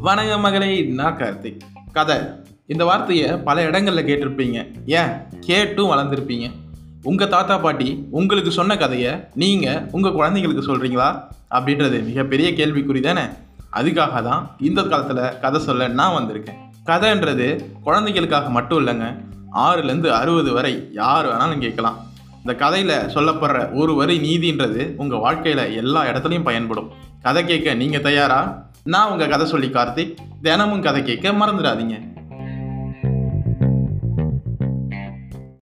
வணக்கம் மகளே நான் கார்த்திக். கதை. இந்த வார்த்தையை பல இடங்களில் கேட்டிருப்பீங்க. ஏன்? கேட்டும் வளர்ந்துருப்பீங்க. உங்கள் தாத்தா பாட்டி உங்களுக்கு சொன்ன கதையை நீங்கள் உங்கள் குழந்தைங்களுக்கு சொல்கிறீங்களா அப்படின்றது மிகப்பெரிய கேள்விக்குறி தானே. அதுக்காக தான் இந்த காலத்தில் கதை சொல்ல நான் வந்திருக்கேன். கதைன்றது குழந்தைகளுக்காக மட்டும் இல்லைங்க. ஆறுலேருந்து அறுபது வரை யார் வேணாலும் கேட்கலாம். இந்த கதையில் சொல்லப்படுற ஒரு வரி நீதின்றது உங்கள் வாழ்க்கையில் எல்லா இடத்துலையும் பயன்படும். கதை கேட்க நீங்கள் தயாரா? நான் உங்கள் கதை சொல்லி கார்த்திக் தினமும் கதை கேட்க மறந்துடாதீங்க.